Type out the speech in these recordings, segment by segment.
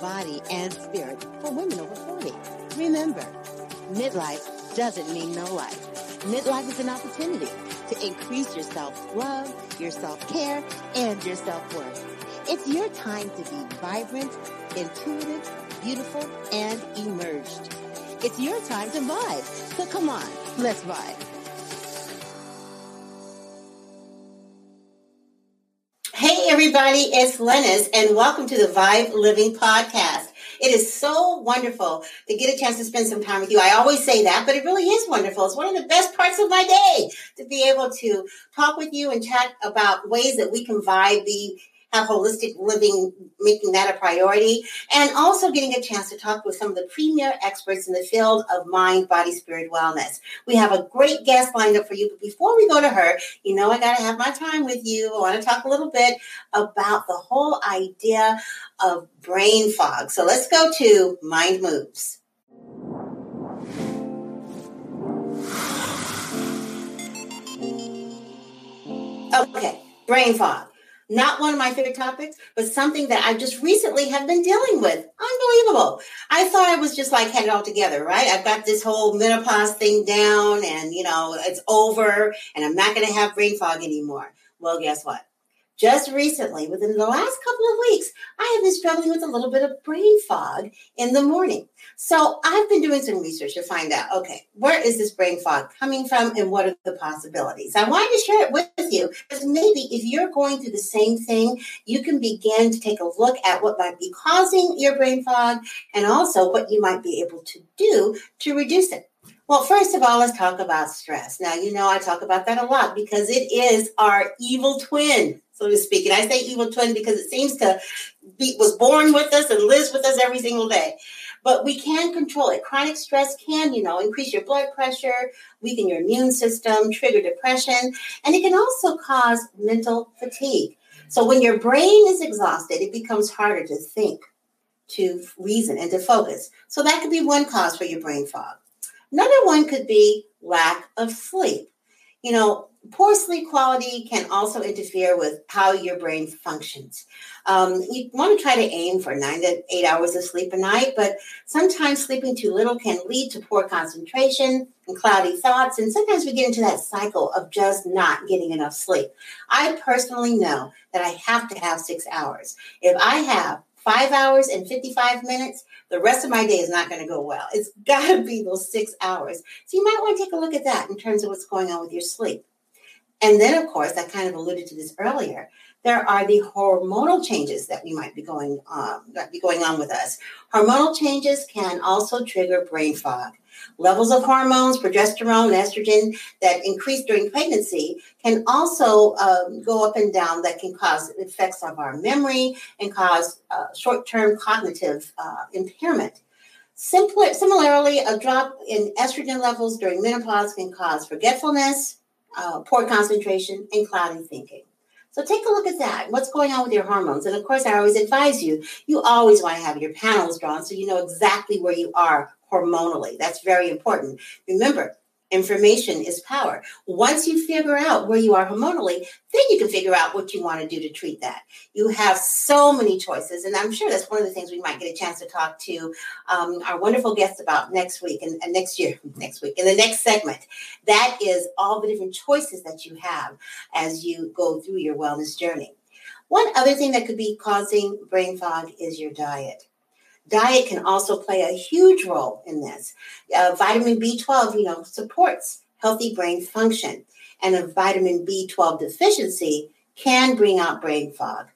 body, and spirit for women over 40. Remember, midlife doesn't mean no life. Midlife is an opportunity to increase your self-love, your self-care, and your self-worth. It's your time to be vibrant, intuitive, beautiful, and emerged. It's your time to vibe. So come on, let's vibe. Everybody, it's Lennis and welcome to the Vibe Living Podcast. It is so wonderful to get a chance to spend some time with you. I always say that, but it really is wonderful. It's one of the best parts of my day to be able to talk with you and chat about ways that we can vibe, be have holistic living, making that a priority, and also getting a chance to talk with some of the premier experts in the field of mind, body, spirit wellness. We have a great guest lined up for you, but before we go to her, you know, I got to have my time with you. I want to talk a little bit about the whole idea of brain fog. So let's go to Mind Moves. Okay, brain fog not one of my favorite topics, but something that I just recently have been dealing with. Unbelievable. I thought I was just like had it all together, right? I've got this whole menopause thing down and, you know, it's over and I'm not going to have brain fog anymore. Well, guess what? Just recently, within the last couple of weeks, I have been struggling with a little bit of brain fog in the morning. So I've been doing some research to find out, okay, where is this brain fog coming from and what are the possibilities? I wanted to share it with you because maybe if you're going through the same thing, you can begin to take a look at what might be causing your brain fog and also what you might be able to do to reduce it. Well, first of all, let's talk about stress. Now, you know, I talk about that a lot because it is our evil twin so to speak. And I say evil twin because it seems to be was born with us and lives with us every single day. But we can control it. Chronic stress can, you know, increase your blood pressure, weaken your immune system, trigger depression, and it can also cause mental fatigue. So when your brain is exhausted, it becomes harder to think, to reason, and to focus. So that could be one cause for your brain fog. Another one could be lack of sleep. You know, poor sleep quality can also interfere with how your brain functions. Um, you want to try to aim for nine to eight hours of sleep a night, but sometimes sleeping too little can lead to poor concentration and cloudy thoughts. And sometimes we get into that cycle of just not getting enough sleep. I personally know that I have to have six hours. If I have five hours and 55 minutes, the rest of my day is not going to go well. It's got to be those six hours. So you might want to take a look at that in terms of what's going on with your sleep. And then, of course, I kind of alluded to this earlier. There are the hormonal changes that we might be going um, that be going on with us. Hormonal changes can also trigger brain fog. Levels of hormones, progesterone, and estrogen that increase during pregnancy can also um, go up and down. That can cause effects of our memory and cause uh, short-term cognitive uh, impairment. Similarly, a drop in estrogen levels during menopause can cause forgetfulness, uh, poor concentration, and cloudy thinking. So take a look at that. What's going on with your hormones? And of course, I always advise you, you always want to have your panels drawn so you know exactly where you are hormonally. That's very important. Remember, Information is power. Once you figure out where you are hormonally, then you can figure out what you want to do to treat that. You have so many choices, and I'm sure that's one of the things we might get a chance to talk to um, our wonderful guests about next week and, and next year, next week, in the next segment. That is all the different choices that you have as you go through your wellness journey. One other thing that could be causing brain fog is your diet. Diet can also play a huge role in this. Uh, vitamin B12, you know, supports healthy brain function, and a vitamin B12 deficiency can bring out brain fog.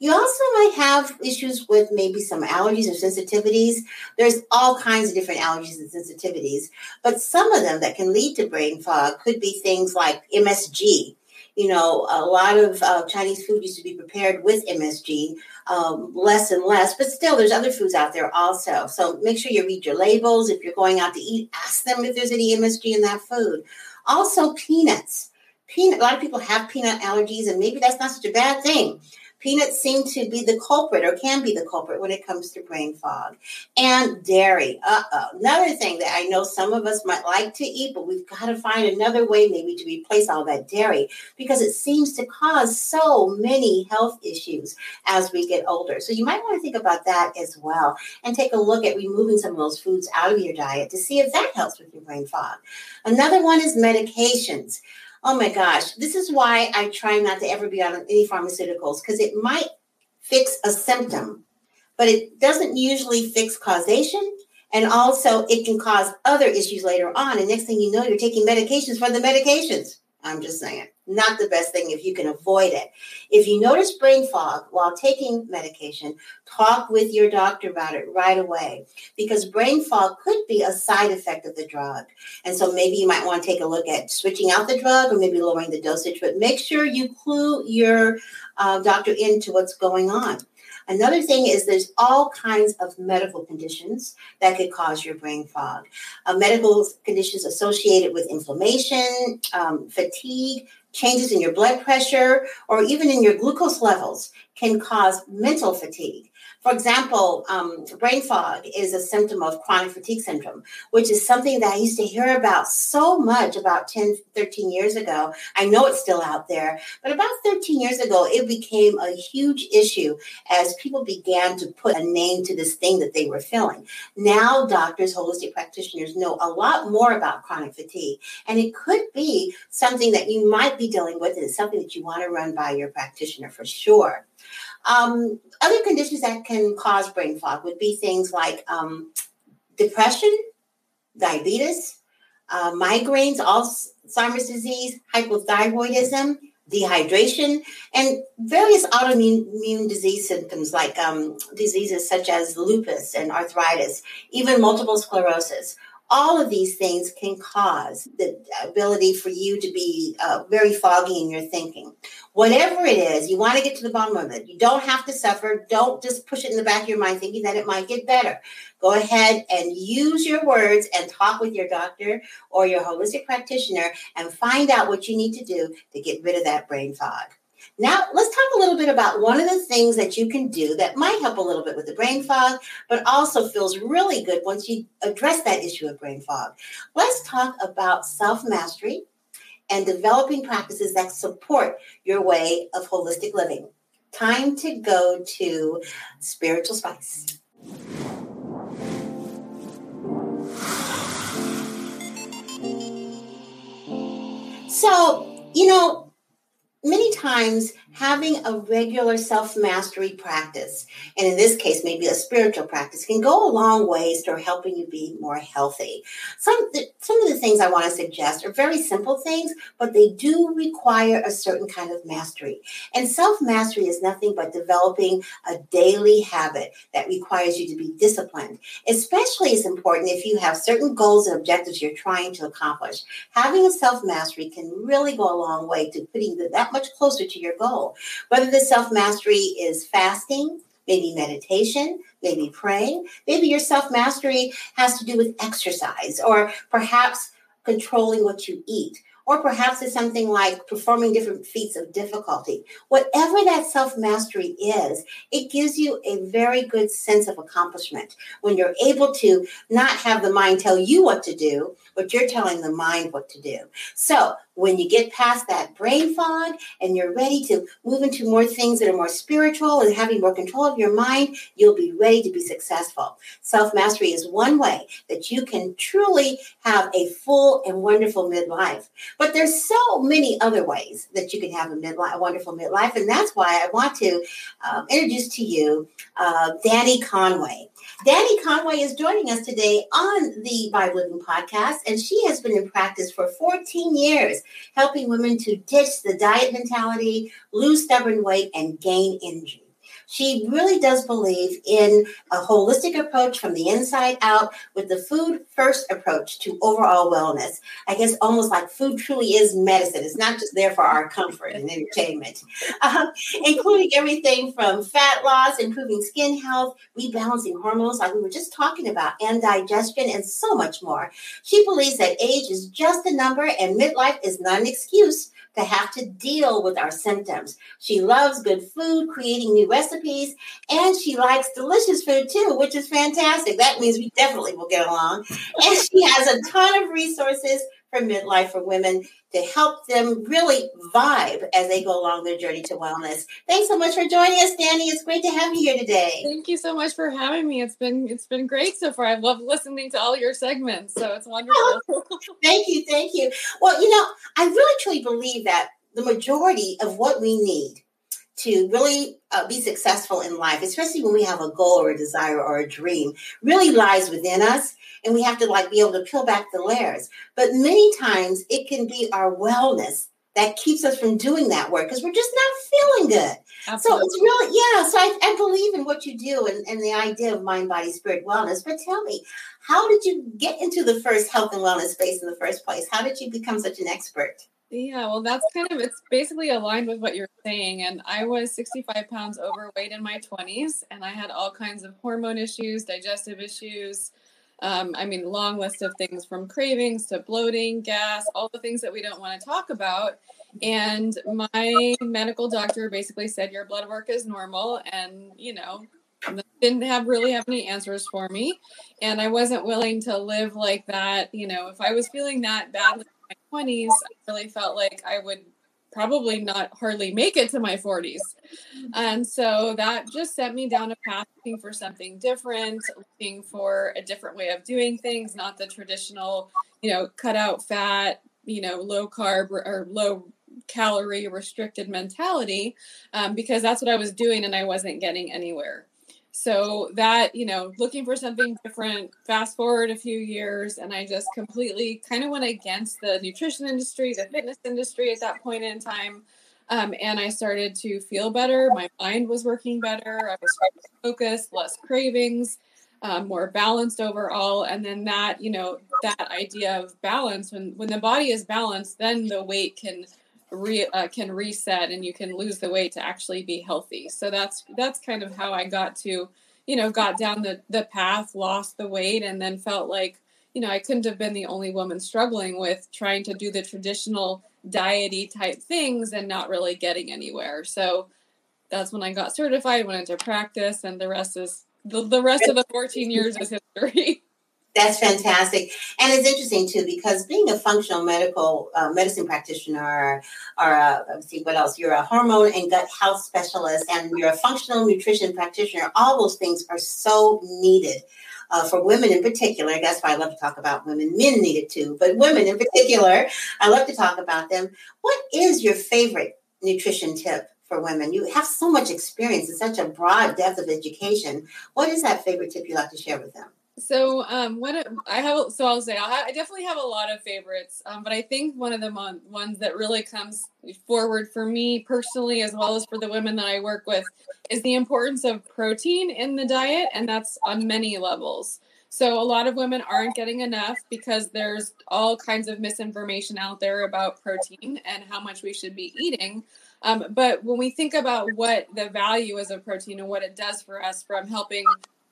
You also might have issues with maybe some allergies or sensitivities. There's all kinds of different allergies and sensitivities, but some of them that can lead to brain fog could be things like MSG, You know, a lot of uh, Chinese food used to be prepared with MSG, um, less and less, but still, there's other foods out there also. So make sure you read your labels. If you're going out to eat, ask them if there's any MSG in that food. Also, peanuts. Peanut. A lot of people have peanut allergies, and maybe that's not such a bad thing. Peanuts seem to be the culprit or can be the culprit when it comes to brain fog. And dairy. Uh oh. Another thing that I know some of us might like to eat, but we've got to find another way maybe to replace all that dairy because it seems to cause so many health issues as we get older. So you might want to think about that as well and take a look at removing some of those foods out of your diet to see if that helps with your brain fog. Another one is medications. Oh my gosh, this is why I try not to ever be on any pharmaceuticals because it might fix a symptom, but it doesn't usually fix causation. And also, it can cause other issues later on. And next thing you know, you're taking medications for the medications. I'm just saying, not the best thing if you can avoid it. If you notice brain fog while taking medication, talk with your doctor about it right away because brain fog could be a side effect of the drug. And so maybe you might want to take a look at switching out the drug or maybe lowering the dosage, but make sure you clue your uh, doctor into what's going on. Another thing is there's all kinds of medical conditions that could cause your brain fog. Uh, medical conditions associated with inflammation, um, fatigue, changes in your blood pressure, or even in your glucose levels can cause mental fatigue. For example, um, brain fog is a symptom of chronic fatigue syndrome, which is something that I used to hear about so much about 10, 13 years ago. I know it's still out there, but about 13 years ago, it became a huge issue as people began to put a name to this thing that they were feeling. Now, doctors, holistic practitioners know a lot more about chronic fatigue, and it could be something that you might be dealing with, and it's something that you want to run by your practitioner for sure. Um, other conditions that can cause brain fog would be things like um, depression, diabetes, uh, migraines, Alzheimer's disease, hypothyroidism, dehydration, and various autoimmune disease symptoms like um, diseases such as lupus and arthritis, even multiple sclerosis all of these things can cause the ability for you to be uh, very foggy in your thinking. Whatever it is, you want to get to the bottom of it. You don't have to suffer. Don't just push it in the back of your mind thinking that it might get better. Go ahead and use your words and talk with your doctor or your holistic practitioner and find out what you need to do to get rid of that brain fog. Now, let's talk a little bit about one of the things that you can do that might help a little bit with the brain fog, but also feels really good once you address that issue of brain fog. Let's talk about self mastery and developing practices that support your way of holistic living. Time to go to Spiritual Spice. So, you know, many times having a regular self mastery practice, and in this case, maybe a spiritual practice, can go a long ways toward helping you be more healthy. Some, some of the things I want to suggest are very simple things, but they do require a certain kind of mastery. And self mastery is nothing but developing a daily habit that requires you to be disciplined. Especially is important if you have certain goals and objectives you're trying to accomplish. Having a self mastery can really go a long way to putting you that much closer to your goal. Whether the self mastery is fasting, maybe meditation, maybe praying, maybe your self mastery has to do with exercise or perhaps controlling what you eat or perhaps it's something like performing different feats of difficulty. Whatever that self mastery is, it gives you a very good sense of accomplishment when you're able to not have the mind tell you what to do, but you're telling the mind what to do. So when you get past that brain fog and you're ready to move into more things that are more spiritual and having more control of your mind, you'll be ready to be successful. Self mastery is one way that you can truly have a full and wonderful midlife. But there's so many other ways that you can have a midlife, a wonderful midlife, and that's why I want to um, introduce to you uh, Danny Conway. Danny Conway is joining us today on the Vibe Living podcast, and she has been in practice for 14 years, helping women to ditch the diet mentality, lose stubborn weight, and gain energy. She really does believe in a holistic approach from the inside out with the food first approach to overall wellness. I guess almost like food truly is medicine. It's not just there for our comfort and entertainment, uh, including everything from fat loss, improving skin health, rebalancing hormones, like we were just talking about, and digestion, and so much more. She believes that age is just a number and midlife is not an excuse to have to deal with our symptoms. She loves good food, creating new recipes, and she likes delicious food too, which is fantastic. That means we definitely will get along. And she has a ton of resources for midlife for women to help them really vibe as they go along their journey to wellness. Thanks so much for joining us, Danny. It's great to have you here today. Thank you so much for having me. It's been it's been great so far. I love listening to all your segments, so it's wonderful. thank you, thank you. Well, you know, I really truly believe that the majority of what we need to really uh, be successful in life, especially when we have a goal or a desire or a dream, really lies within us. And we have to like be able to peel back the layers. But many times it can be our wellness that keeps us from doing that work because we're just not feeling good. Absolutely. So it's really, yeah. So I, I believe in what you do and, and the idea of mind, body, spirit wellness. But tell me, how did you get into the first health and wellness space in the first place? How did you become such an expert? Yeah, well, that's kind of it's basically aligned with what you're saying. And I was 65 pounds overweight in my 20s, and I had all kinds of hormone issues, digestive issues. Um, I mean, long list of things from cravings to bloating, gas, all the things that we don't want to talk about. And my medical doctor basically said your blood work is normal, and you know, didn't have really have any answers for me, and I wasn't willing to live like that. You know, if I was feeling that badly 20s, I really felt like I would probably not hardly make it to my 40s. And so that just sent me down a path looking for something different, looking for a different way of doing things, not the traditional, you know, cut out fat, you know, low carb or low calorie restricted mentality, um, because that's what I was doing and I wasn't getting anywhere. So that, you know, looking for something different, fast forward a few years, and I just completely kind of went against the nutrition industry, the fitness industry at that point in time. Um, and I started to feel better. My mind was working better. I was focused, less cravings, um, more balanced overall. And then that, you know, that idea of balance, when, when the body is balanced, then the weight can re, uh, can reset and you can lose the weight to actually be healthy. So that's that's kind of how I got to, you know, got down the the path, lost the weight, and then felt like, you know, I couldn't have been the only woman struggling with trying to do the traditional diety type things and not really getting anywhere. So that's when I got certified, went into practice, and the rest is the, the rest of the 14 years is history. That's fantastic, and it's interesting too because being a functional medical uh, medicine practitioner, or a, let's see what else, you're a hormone and gut health specialist, and you're a functional nutrition practitioner. All those things are so needed. Uh, for women in particular, that's why I love to talk about women. Men need it too, but women in particular, I love to talk about them. What is your favorite nutrition tip for women? You have so much experience and such a broad depth of education. What is that favorite tip you like to share with them? So um, what I have, so I'll say I definitely have a lot of favorites, um, but I think one of the mon- ones that really comes forward for me personally, as well as for the women that I work with, is the importance of protein in the diet, and that's on many levels. So a lot of women aren't getting enough because there's all kinds of misinformation out there about protein and how much we should be eating. Um, but when we think about what the value is of protein and what it does for us from helping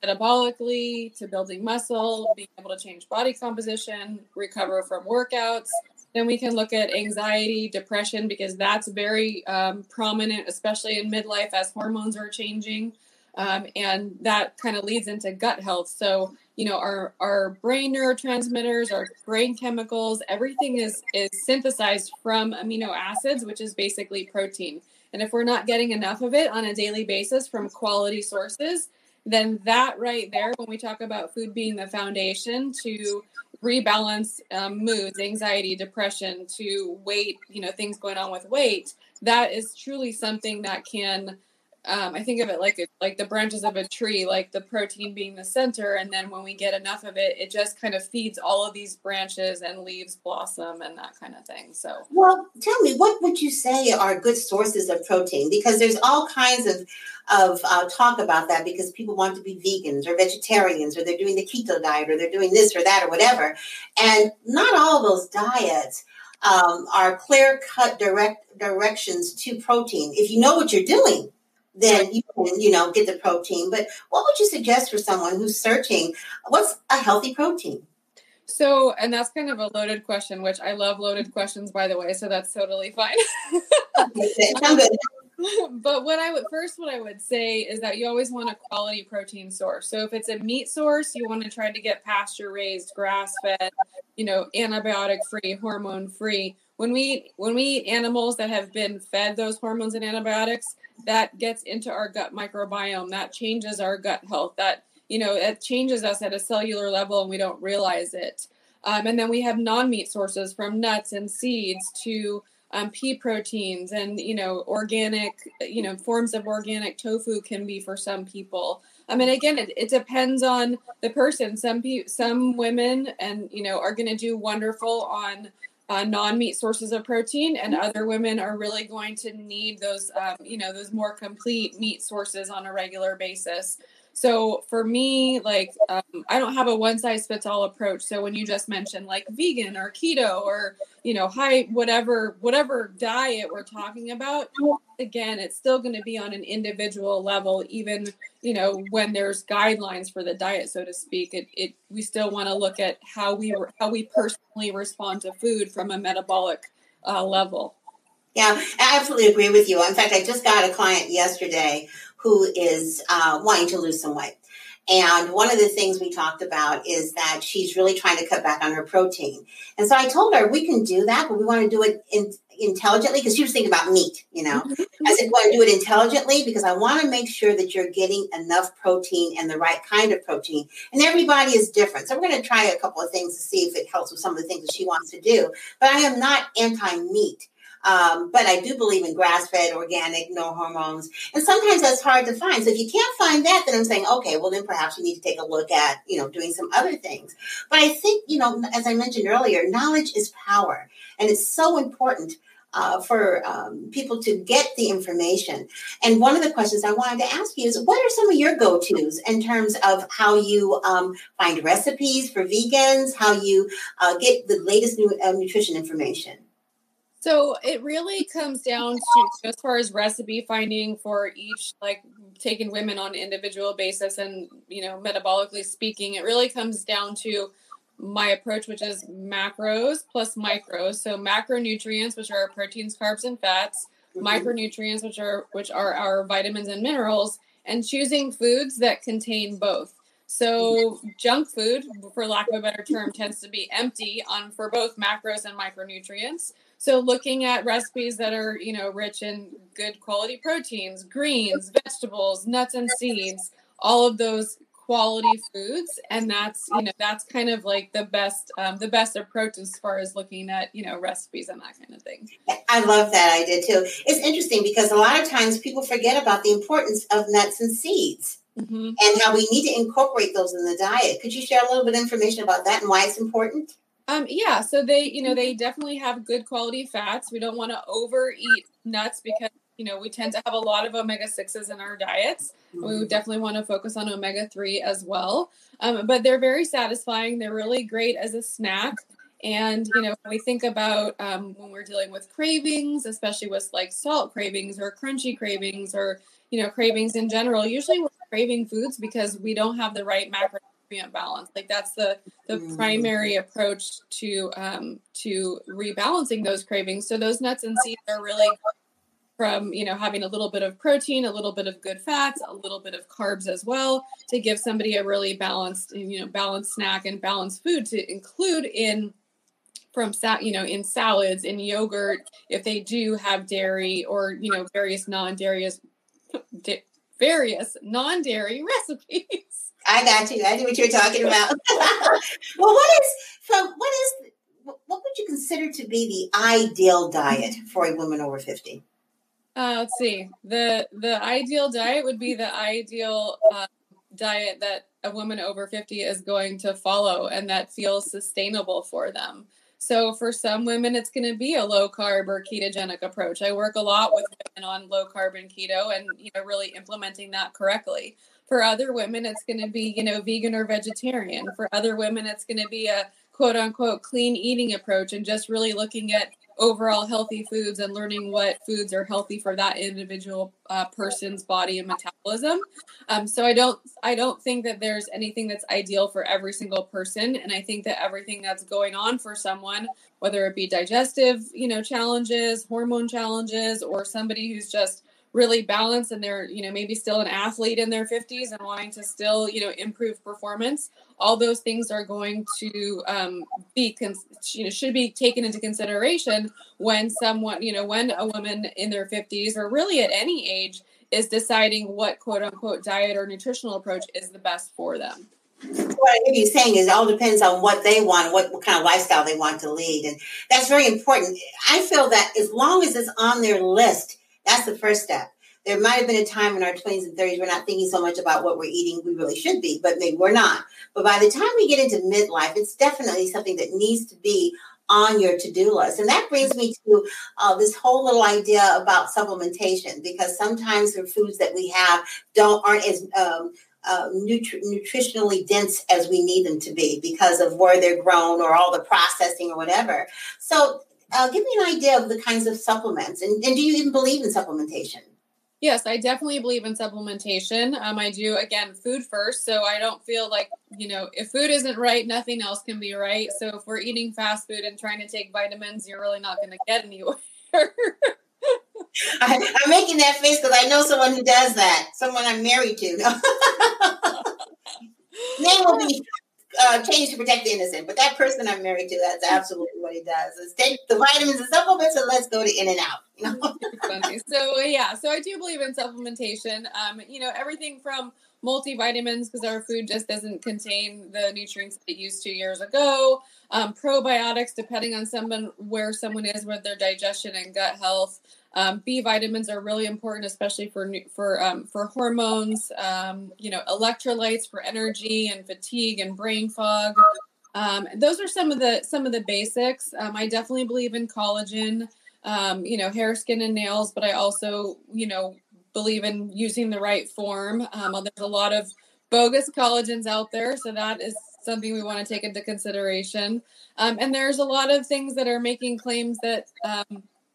metabolically to building muscle, being able to change body composition, recover from workouts. Then we can look at anxiety, depression, because that's very um, prominent, especially in midlife as hormones are changing. Um, and that kind of leads into gut health. So, you know, our, our brain neurotransmitters, our brain chemicals, everything is, is synthesized from amino acids, which is basically protein. And if we're not getting enough of it on a daily basis from quality sources, then that right there, when we talk about food being the foundation to rebalance um, moods, anxiety, depression, to weight, you know, things going on with weight, that is truly something that can um, I think of it like a, like the branches of a tree, like the protein being the center, and then when we get enough of it, it just kind of feeds all of these branches and leaves blossom and that kind of thing. So, well, tell me, what would you say are good sources of protein? Because there's all kinds of of uh, talk about that because people want to be vegans or vegetarians or they're doing the keto diet or they're doing this or that or whatever, and not all those diets um, are clear cut direct directions to protein. If you know what you're doing then you can, you know, get the protein. But what would you suggest for someone who's searching what's a healthy protein? So, and that's kind of a loaded question, which I love loaded questions, by the way. So that's totally fine. but what I would first, what I would say is that you always want a quality protein source. So if it's a meat source, you want to try to get pasture raised, grass fed, you know, antibiotic free, hormone free. When we eat, when we eat animals that have been fed those hormones and antibiotics, that gets into our gut microbiome. That changes our gut health. That you know it changes us at a cellular level and we don't realize it. Um, and then we have non-meat sources from nuts and seeds to um, pea proteins and you know organic you know forms of organic tofu can be for some people i mean again it, it depends on the person. Some pe- some women and you know are going to do wonderful on uh, non-meat sources of protein and other women are really going to need those um, you know those more complete meat sources on a regular basis so for me, like um, I don't have a one size fits all approach. So when you just mentioned like vegan or keto or you know high whatever whatever diet we're talking about, again, it's still going to be on an individual level. Even you know when there's guidelines for the diet, so to speak, it, it we still want to look at how we how we personally respond to food from a metabolic uh, level. Yeah, I absolutely agree with you. In fact, I just got a client yesterday who is uh, wanting to lose some weight. And one of the things we talked about is that she's really trying to cut back on her protein. And so I told her we can do that, but we want to do it in, intelligently because she was thinking about meat, you know. Mm-hmm. I said, we want to do it intelligently because I want to make sure that you're getting enough protein and the right kind of protein. And everybody is different. So we're going to try a couple of things to see if it helps with some of the things that she wants to do. But I am not anti meat. Um, but I do believe in grass fed, organic, no hormones. And sometimes that's hard to find. So if you can't find that, then I'm saying, okay, well, then perhaps you need to take a look at, you know, doing some other things. But I think, you know, as I mentioned earlier, knowledge is power. And it's so important uh, for um, people to get the information. And one of the questions I wanted to ask you is what are some of your go tos in terms of how you um, find recipes for vegans, how you uh, get the latest new, uh, nutrition information? So it really comes down to as far as recipe finding for each, like taking women on an individual basis and, you know, metabolically speaking, it really comes down to my approach, which is macros plus micros. So macronutrients, which are proteins, carbs, and fats, mm-hmm. micronutrients, which are which are our vitamins and minerals, and choosing foods that contain both. So junk food, for lack of a better term, tends to be empty on for both macros and micronutrients. So looking at recipes that are, you know, rich in good quality proteins, greens, vegetables, nuts and seeds, all of those quality foods and that's you know that's kind of like the best um, the best approach as far as looking at you know recipes and that kind of thing. I love that idea too. It's interesting because a lot of times people forget about the importance of nuts and seeds mm-hmm. and how we need to incorporate those in the diet could you share a little bit of information about that and why it's important um, yeah, so they, you know, they definitely have good quality fats. We don't want to overeat nuts because, you know, we tend to have a lot of omega 6s in our diets. Mm-hmm. We definitely want to focus on omega 3 as well. Um, but they're very satisfying. They're really great as a snack. And, you know, when we think about um, when we're dealing with cravings, especially with like salt cravings or crunchy cravings or, you know, cravings in general, usually we're craving foods because we don't have the right macro balance like that's the the mm. primary approach to um to rebalancing those cravings so those nuts and seeds are really from you know having a little bit of protein a little bit of good fats a little bit of carbs as well to give somebody a really balanced you know balanced snack and balanced food to include in from you know in salads in yogurt if they do have dairy or you know various non-dairy various non-dairy recipes I got you. I knew what you were talking about. well, what is so? What is what would you consider to be the ideal diet for a woman over fifty? Uh, let's see. the The ideal diet would be the ideal uh, diet that a woman over fifty is going to follow, and that feels sustainable for them. So for some women, it's going to be a low carb or ketogenic approach. I work a lot with women on low carb and keto, and you know, really implementing that correctly. For other women, it's going to be you know vegan or vegetarian. For other women, it's going to be a quote unquote clean eating approach, and just really looking at overall healthy foods and learning what foods are healthy for that individual uh, person's body and metabolism. Um, so i don't i don't think that there's anything that's ideal for every single person. And i think that everything that's going on for someone whether it be digestive you know challenges hormone challenges or somebody who's just really balanced and they're you know maybe still an athlete in their 50s and wanting to still you know improve performance all those things are going to um, be you know should be taken into consideration when someone you know when a woman in their 50s or really at any age is deciding what quote unquote diet or nutritional approach is the best for them what I hear you saying is it all depends on what they want, what, what kind of lifestyle they want to lead. And that's very important. I feel that as long as it's on their list, that's the first step. There might have been a time in our 20s and 30s we're not thinking so much about what we're eating. We really should be, but maybe we're not. But by the time we get into midlife, it's definitely something that needs to be on your to-do list and that brings me to uh, this whole little idea about supplementation because sometimes the foods that we have don't aren't as um, uh, nutri- nutritionally dense as we need them to be because of where they're grown or all the processing or whatever so uh, give me an idea of the kinds of supplements. And, and do you even believe in supplementation? Yes, I definitely believe in supplementation. Um, I do again food first, so I don't feel like you know if food isn't right, nothing else can be right. So if we're eating fast food and trying to take vitamins, you're really not going to get anywhere. I, am making that face because I know someone who does that. Someone I'm married to. Name will be uh, change to protect the innocent. But that person I'm married to, that's absolutely what he does. Is take the vitamins and supplements and let's go to In-N-Out. So yeah, so I do believe in supplementation. Um, you know, everything from multivitamins because our food just doesn't contain the nutrients it used to years ago. Um, probiotics, depending on someone where someone is with their digestion and gut health. Um, B vitamins are really important, especially for for um, for hormones. Um, you know, electrolytes for energy and fatigue and brain fog. Um, those are some of the some of the basics. Um, I definitely believe in collagen. Um, you know, hair, skin, and nails, but I also you know believe in using the right form. there's a lot of bogus collagens out there, so that is something we want to take into consideration. and there's a lot of things that are making claims that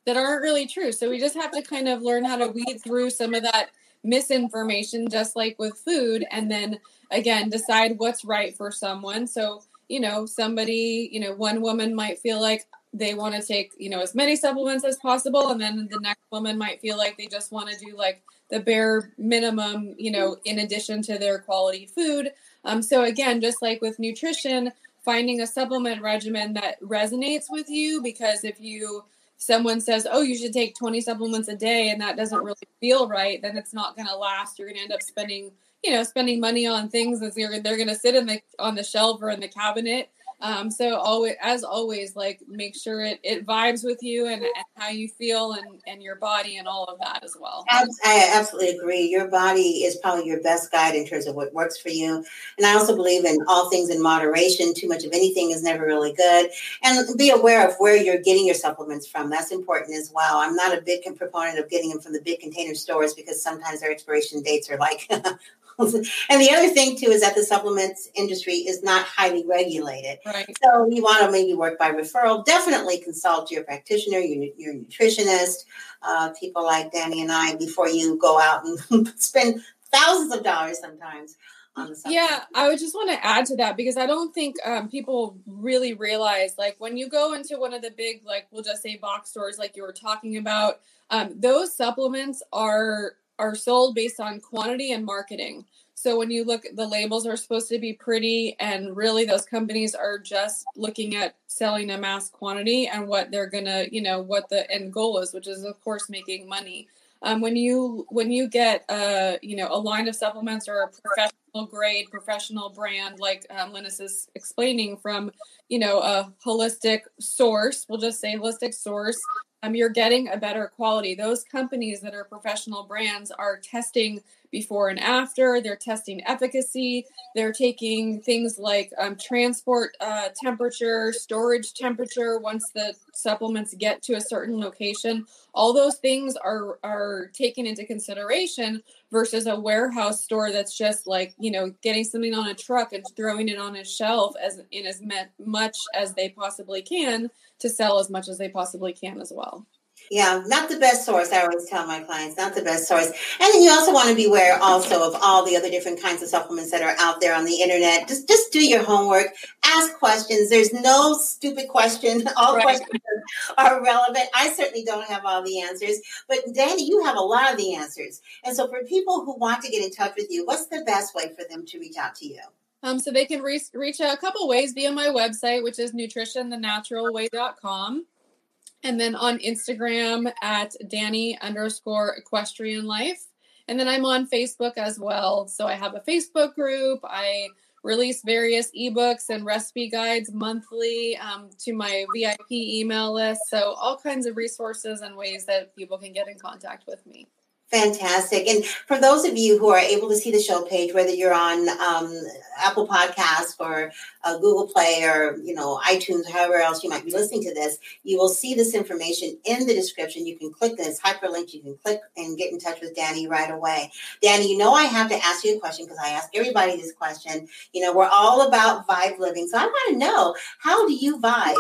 that aren't really true. So we just have to kind of learn how to weed through some of that misinformation, just like with food, and then again decide what's right for someone. So, you know, somebody, you know, one woman might feel like they want to take, you know, as many supplements as possible, and then the next woman might feel like they just want to do like the bare minimum, you know, in addition to their quality food. Um, so again, just like with nutrition, finding a supplement regimen that resonates with you because if you someone says, "Oh, you should take 20 supplements a day," and that doesn't really feel right, then it's not going to last. You're going to end up spending, you know, spending money on things that they're, they're going to sit in the on the shelf or in the cabinet um, so always, as always, like make sure it, it vibes with you and, and, how you feel and, and your body and all of that as well. I absolutely agree. Your body is probably your best guide in terms of what works for you. And I also believe in all things in moderation. Too much of anything is never really good. And be aware of where you're getting your supplements from. That's important as well. I'm not a big proponent of getting them from the big container stores because sometimes their expiration dates are like and the other thing too is that the supplements industry is not highly regulated. So you want to maybe work by referral. Definitely consult your practitioner, your, your nutritionist, uh, people like Danny and I before you go out and spend thousands of dollars sometimes. Yeah, I would just want to add to that because I don't think um, people really realize like when you go into one of the big, like we'll just say box stores, like you were talking about, um, those supplements are are sold based on quantity and marketing. So when you look, the labels are supposed to be pretty, and really those companies are just looking at selling a mass quantity and what they're gonna, you know, what the end goal is, which is of course making money. Um, when you when you get a uh, you know a line of supplements or a professional grade, professional brand, like um, Lennis is explaining from, you know, a holistic source. We'll just say holistic source. Um, you're getting a better quality. Those companies that are professional brands are testing before and after. They're testing efficacy. They're taking things like um, transport uh, temperature, storage temperature once the supplements get to a certain location. All those things are are taken into consideration versus a warehouse store that's just like you know getting something on a truck and throwing it on a shelf as in as much as they possibly can to sell as much as they possibly can as well. Yeah, not the best source. I always tell my clients, not the best source. And then you also want to be aware also of all the other different kinds of supplements that are out there on the internet. Just just do your homework, ask questions. There's no stupid question. All right. questions are relevant. I certainly don't have all the answers, but Danny, you have a lot of the answers. And so for people who want to get in touch with you, what's the best way for them to reach out to you? Um, so they can re- reach out a couple ways via my website, which is nutritionthenaturalway.com. And then on Instagram at Danny underscore equestrian life. And then I'm on Facebook as well. So I have a Facebook group. I release various ebooks and recipe guides monthly um, to my VIP email list. So all kinds of resources and ways that people can get in contact with me. Fantastic. And for those of you who are able to see the show page, whether you're on um, Apple Podcasts or uh, Google Play or, you know, iTunes, however else you might be listening to this, you will see this information in the description. You can click this hyperlink. You can click and get in touch with Danny right away. Danny, you know, I have to ask you a question because I ask everybody this question. You know, we're all about vibe living. So I want to know, how do you vibe?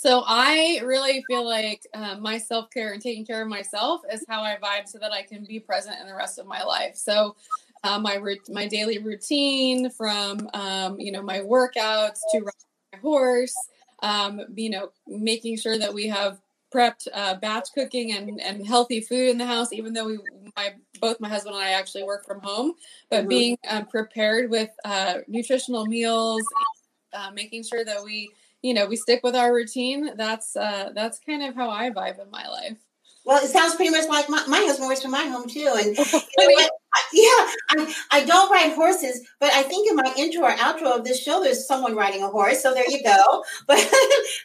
So I really feel like uh, my self care and taking care of myself is how I vibe, so that I can be present in the rest of my life. So uh, my my daily routine, from um, you know my workouts to riding my horse, um, you know making sure that we have prepped uh, batch cooking and, and healthy food in the house, even though we my both my husband and I actually work from home, but mm-hmm. being um, prepared with uh, nutritional meals, uh, making sure that we you know we stick with our routine that's uh that's kind of how i vibe in my life well, it sounds pretty much like my, my husband works from my home too. And you know yeah, I, I don't ride horses, but I think in my intro or outro of this show, there's someone riding a horse. So there you go. But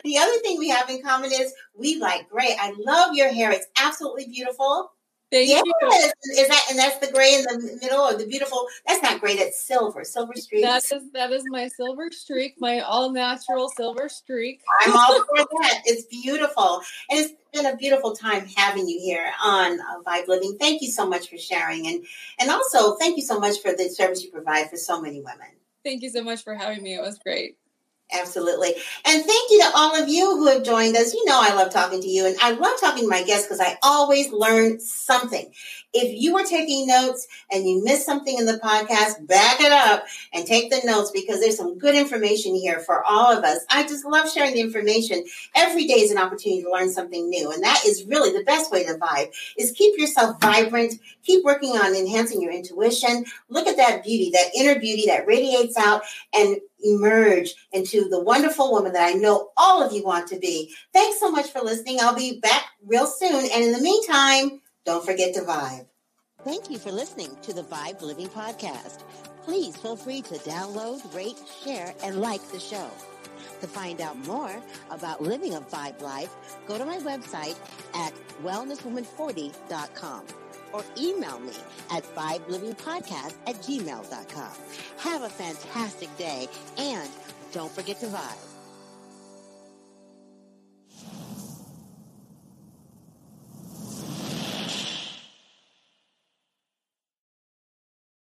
the other thing we have in common is we like gray. I love your hair. It's absolutely beautiful. Thank yes. you. Is that and that's the gray in the middle or the beautiful? That's not gray. That's silver. Silver streak. That is that is my silver streak. My all natural silver streak. I'm all for that. It's beautiful, and it's been a beautiful time having you here on uh, Vibe Living. Thank you so much for sharing, and and also thank you so much for the service you provide for so many women. Thank you so much for having me. It was great. Absolutely. And thank you to all of you who have joined us. You know, I love talking to you and I love talking to my guests because I always learn something. If you are taking notes and you miss something in the podcast, back it up and take the notes because there's some good information here for all of us. I just love sharing the information. Every day is an opportunity to learn something new. And that is really the best way to vibe is keep yourself vibrant, keep working on enhancing your intuition. Look at that beauty, that inner beauty that radiates out and emerge into the wonderful woman that I know all of you want to be. Thanks so much for listening. I'll be back real soon. And in the meantime, don't forget to vibe. Thank you for listening to the Vibe Living Podcast. Please feel free to download, rate, share, and like the show. To find out more about living a vibe life, go to my website at wellnesswoman40.com or email me at vibelivingpodcast at gmail.com. Have a fantastic day and don't forget to vibe.